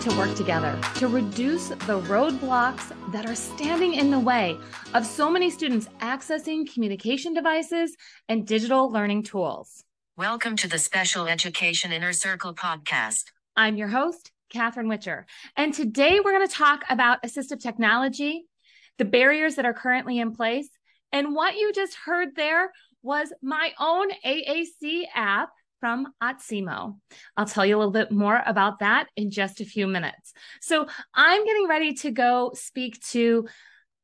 need to work together to reduce the roadblocks that are standing in the way of so many students accessing communication devices and digital learning tools. Welcome to the Special Education Inner Circle podcast. I'm your host, Catherine Whitaker, and today we're going to talk about assistive technology, the barriers that are currently in place, and what you just heard there was my own AAC app from Otsimo. I'll tell you a little bit more about that in just a few minutes. So I'm getting ready to go speak to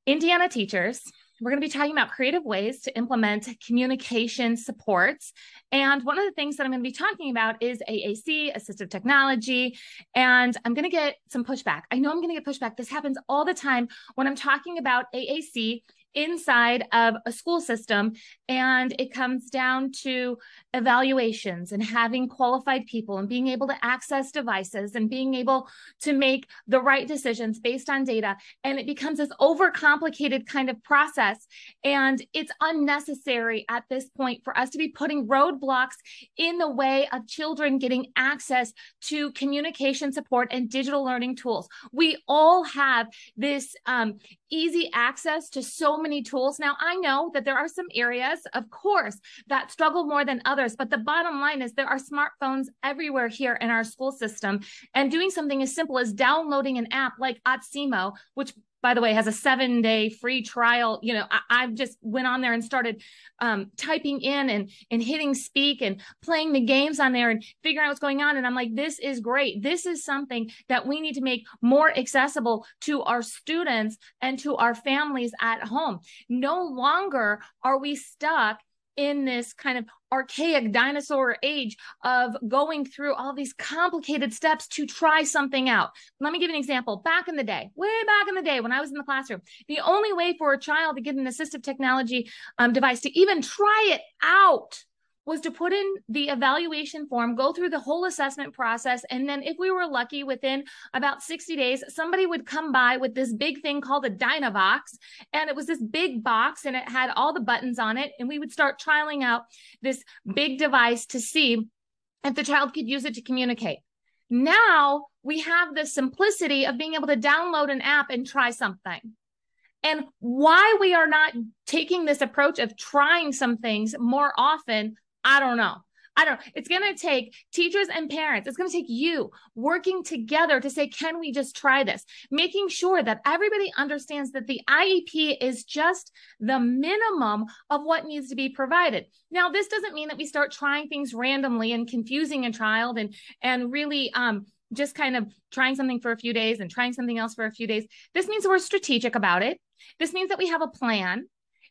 Indiana teachers. We're going to be talking about creative ways to implement communication supports. And one of the things that I'm going to be talking about is AAC, assistive technology. And I'm going to get some pushback. I know I'm going to get pushback. This happens all the time when I'm talking about AAC inside of a school system. And it comes down to evaluations and having qualified people and being able to access devices and being able to make the right decisions based on data. And it becomes this overcomplicated kind of process. And it's unnecessary at this point for us to be putting roadblocks in the way of children getting access to communication support and digital learning tools. We all have this um, easy access to so many tools. Now, I know that there are some areas, of course, that struggle more than others, but the bottom line is there are smartphones everywhere here in our school system. And doing something as simple as downloading an app like Otsimo, which by the way, has a seven day free trial. You know, I, I just went on there and started um, typing in and, and hitting speak and playing the games on there and figuring out what's going on. And I'm like, this is great. This is something that we need to make more accessible to our students and to our families at home. No longer are we stuck in this kind of archaic dinosaur age of going through all these complicated steps to try something out. Let me give you an example. Back in the day, way back in the day when I was in the classroom, the only way for a child to get an assistive technology um, device to even try it out was to put in the evaluation form, go through the whole assessment process. And then, if we were lucky, within about 60 days, somebody would come by with this big thing called a Dynavox. And it was this big box and it had all the buttons on it. And we would start trialing out this big device to see if the child could use it to communicate. Now we have the simplicity of being able to download an app and try something. And why we are not taking this approach of trying some things more often I don't know. I don't. It's going to take teachers and parents. It's going to take you working together to say, can we just try this? Making sure that everybody understands that the IEP is just the minimum of what needs to be provided. Now, this doesn't mean that we start trying things randomly and confusing a child and, and really, um, just kind of trying something for a few days and trying something else for a few days. This means we're strategic about it. This means that we have a plan.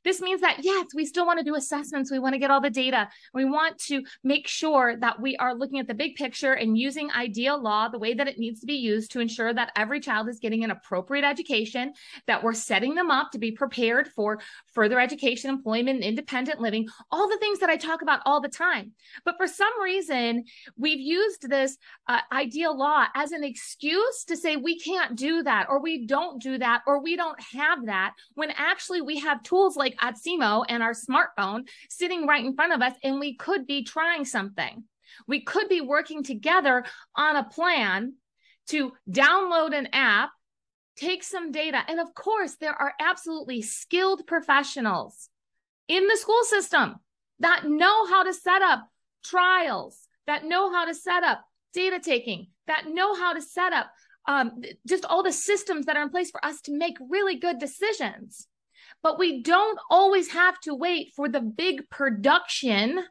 This means that, yes, we still want to do assessments. We want to get all the data. We want to make sure that we are looking at the big picture and using IDEA law the way that it needs to be used to ensure that every child is getting an appropriate education, that we're setting them up to be prepared for further education, employment, independent living, all the things that I talk about all the time. But for some reason, we've used this uh, IDEA law as an excuse to say we can't do that, or we don't do that, or we don't have that, when actually we have tools like like Otsimo and our smartphone sitting right in front of us, and we could be trying something. We could be working together on a plan to download an app, take some data. And of course, there are absolutely skilled professionals in the school system that know how to set up trials, that know how to set up data taking, that know how to set up um, just all the systems that are in place for us to make really good decisions. But we don't always have to wait for the big production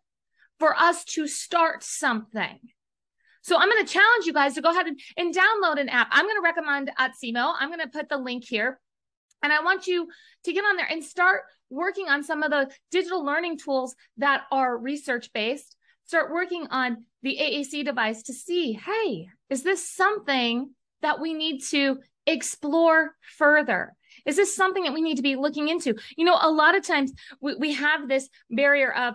for us to start something. So I'm going to challenge you guys to go ahead and, and download an app. I'm going to recommend Otsimo. I'm going to put the link here. And I want you to get on there and start working on some of the digital learning tools that are research based. Start working on the AAC device to see hey, is this something that we need to explore further? Is this something that we need to be looking into? You know, a lot of times we, we have this barrier of,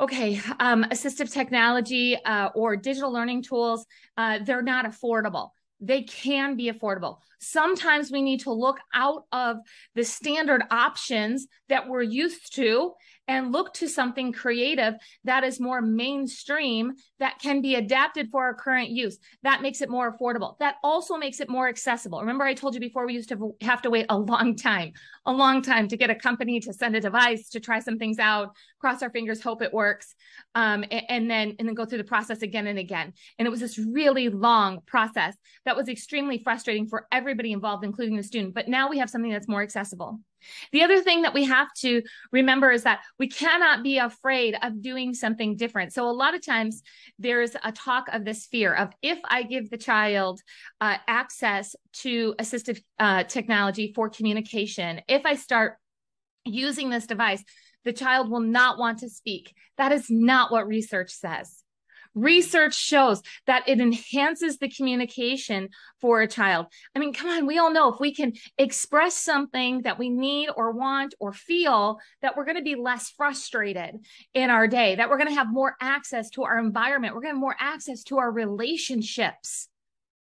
okay, um, assistive technology uh, or digital learning tools, uh, they're not affordable. They can be affordable. Sometimes we need to look out of the standard options that we're used to and look to something creative that is more mainstream that can be adapted for our current use. That makes it more affordable. That also makes it more accessible. Remember, I told you before we used to have to wait a long time, a long time to get a company to send a device to try some things out, cross our fingers, hope it works, um, and, and then and then go through the process again and again. And it was this really long process that was extremely frustrating for everybody involved, including the student. But now we have something that's more accessible. The other thing that we have to remember is that we cannot be afraid of doing something different. So, a lot of times there's a talk of this fear of if I give the child uh, access to assistive uh, technology for communication, if I start using this device, the child will not want to speak. That is not what research says. Research shows that it enhances the communication for a child. I mean, come on, we all know if we can express something that we need or want or feel, that we're going to be less frustrated in our day, that we're going to have more access to our environment, we're going to have more access to our relationships.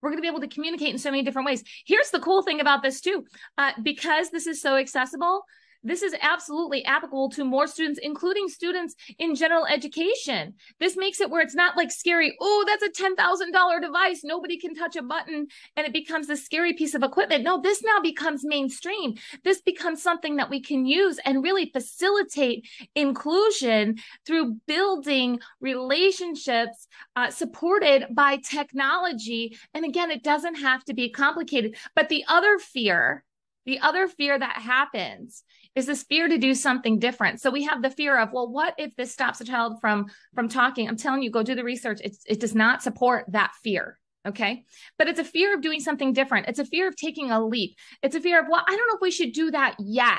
We're going to be able to communicate in so many different ways. Here's the cool thing about this, too. Uh, because this is so accessible, this is absolutely applicable to more students, including students in general education. This makes it where it's not like scary, oh, that's a $10,000 device. Nobody can touch a button and it becomes a scary piece of equipment. No, this now becomes mainstream. This becomes something that we can use and really facilitate inclusion through building relationships uh, supported by technology. And again, it doesn't have to be complicated. But the other fear, the other fear that happens is this fear to do something different. So we have the fear of, well, what if this stops a child from from talking? I'm telling you, go do the research. It's, it does not support that fear. Okay. But it's a fear of doing something different. It's a fear of taking a leap. It's a fear of, well, I don't know if we should do that yet.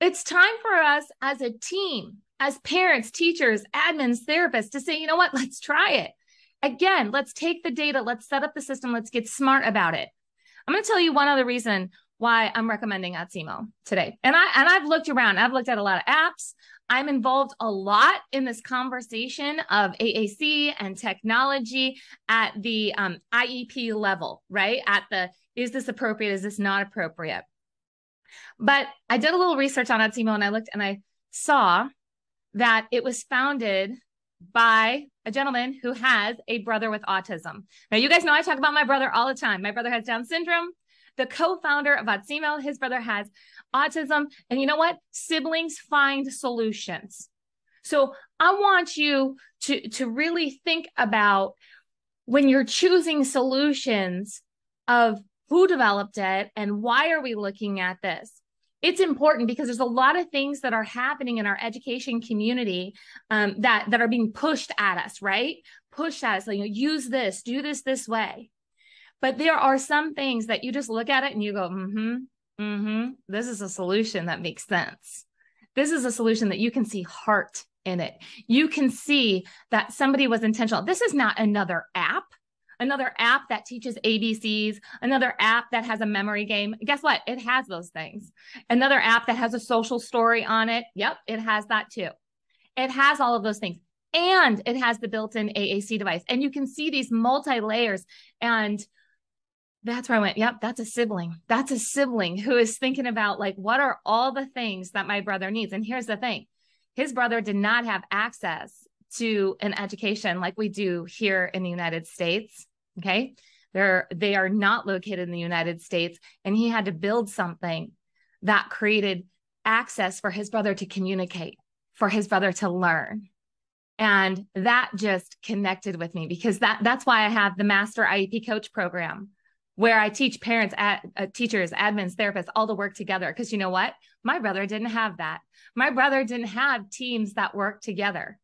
It's time for us as a team, as parents, teachers, admins, therapists to say, you know what, let's try it. Again, let's take the data, let's set up the system, let's get smart about it. I'm going to tell you one other reason why I'm recommending Otsimo today. And I and I've looked around. I've looked at a lot of apps. I'm involved a lot in this conversation of AAC and technology at the um, IEP level, right? At the is this appropriate? Is this not appropriate? But I did a little research on Otsimo and I looked and I saw that it was founded by a gentleman who has a brother with autism. Now, you guys know I talk about my brother all the time. My brother has Down syndrome the co-founder of Otsimo. His brother has autism. And you know what? Siblings find solutions. So I want you to, to really think about when you're choosing solutions of who developed it and why are we looking at this it's important because there's a lot of things that are happening in our education community um, that that are being pushed at us right pushed at us like you know, use this do this this way but there are some things that you just look at it and you go, mm-hmm, mm-hmm. This is a solution that makes sense. This is a solution that you can see heart in it. You can see that somebody was intentional. This is not another app another app that teaches ABCs, another app that has a memory game. Guess what? It has those things. Another app that has a social story on it. Yep, it has that too. It has all of those things. And it has the built in AAC device. And you can see these multi layers and that's where I went, yep, that's a sibling. That's a sibling who is thinking about like, what are all the things that my brother needs? And here's the thing his brother did not have access to an education like we do here in the United States. Okay. They're, they are not located in the United States. And he had to build something that created access for his brother to communicate, for his brother to learn. And that just connected with me because that that's why I have the Master IEP Coach program where I teach parents, at, uh, teachers, admins, therapists all to work together. Because you know what? My brother didn't have that. My brother didn't have teams that work together.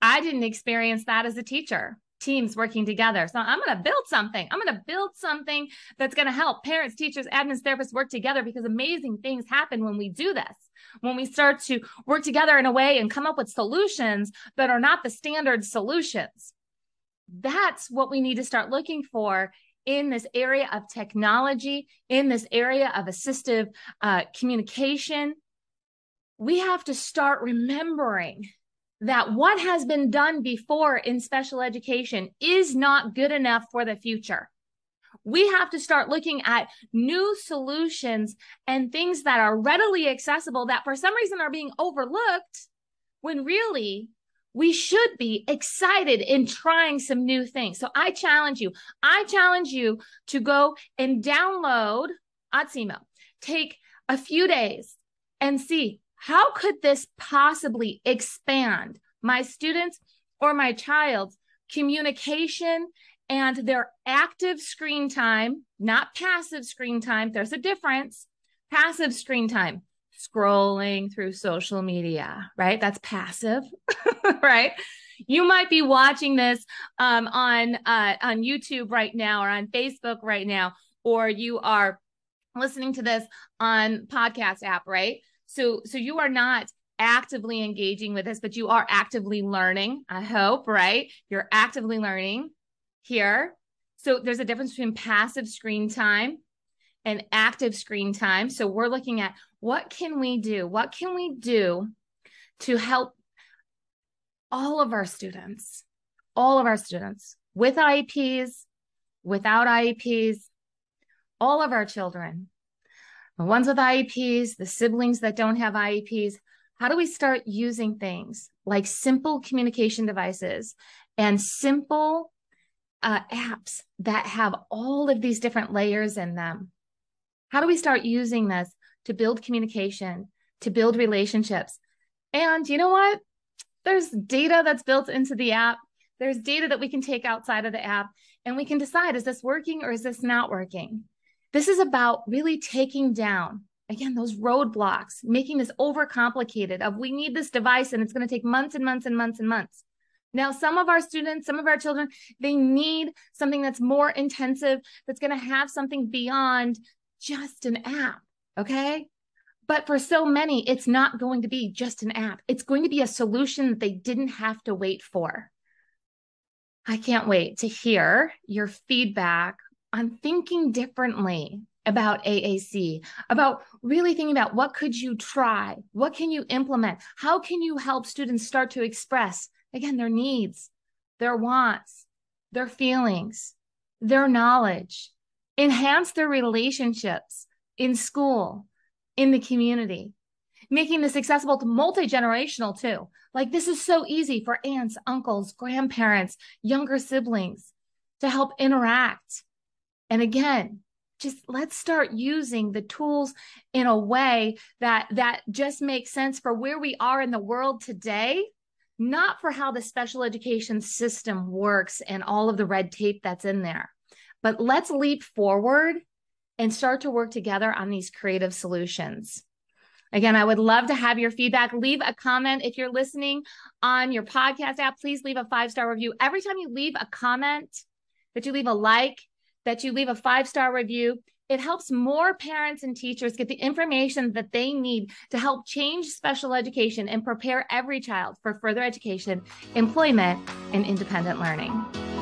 I didn't experience that as a teacher, teams working together. So I'm going to build something. I'm going to build something that's going to help parents, teachers, admins, therapists work together because amazing things happen when we do this. When we start to work together in a way and come up with solutions that are not the standard solutions. That's what we need to start looking for in this area of technology, in this area of assistive uh, communication, we have to start remembering that what has been done before in special education is not good enough for the future. We have to start looking at new solutions and things that are readily accessible that for some reason are being overlooked when really we should be excited in trying some new things. So I challenge you, I challenge you to go and download Otsimo. Take a few days and see how could this possibly expand my students or my child's communication and their active screen time, not passive screen time. There's a difference. Passive screen time scrolling through social media, right? That's passive, right? You might be watching this um, on uh, on YouTube right now or on Facebook right now, or you are listening to this on podcast app, right? So so you are not actively engaging with this, but you are actively learning. I hope, right? You're actively learning here. So there's a difference between passive screen time and active screen time. So we're looking at what can we do? What can we do to help all of our students, all of our students with IEPs, without IEPs, all of our children, the ones with IEPs, the siblings that don't have IEPs, how do we start using things like simple communication devices and simple uh, apps that have all of these different layers in them how do we start using this to build communication, to build relationships? And you know what? There's data that's built into the app. There's data that we can take outside of the app and we can decide is this working or is this not working? This is about really taking down again those roadblocks, making this overcomplicated of we need this device and it's going to take months and months and months and months. Now, some of our students, some of our children, they need something that's more intensive, that's going to have something beyond just an app. Okay. But for so many, it's not going to be just an app. It's going to be a solution that they didn't have to wait for. I can't wait to hear your feedback on thinking differently about AAC, about really thinking about what could you try? What can you implement? How can you help students start to express, again, their needs, their wants, their feelings, their knowledge, enhance their relationships in school, in the community, making this accessible to multi generational too. Like, this is so easy for aunts, uncles, grandparents, younger siblings to help interact. And again, just let's start using the tools in a way that that just makes sense for where we are in the world today not for how the special education system works and all of the red tape that's in there but let's leap forward and start to work together on these creative solutions. Again, I would love to have your feedback. Leave a comment if you're listening on your podcast app. Please leave a five star review. Every time you leave a comment, that you leave a like, that you leave a five star review, it helps more parents and teachers get the information that they need to help change special education and prepare every child for further education, employment, and independent learning.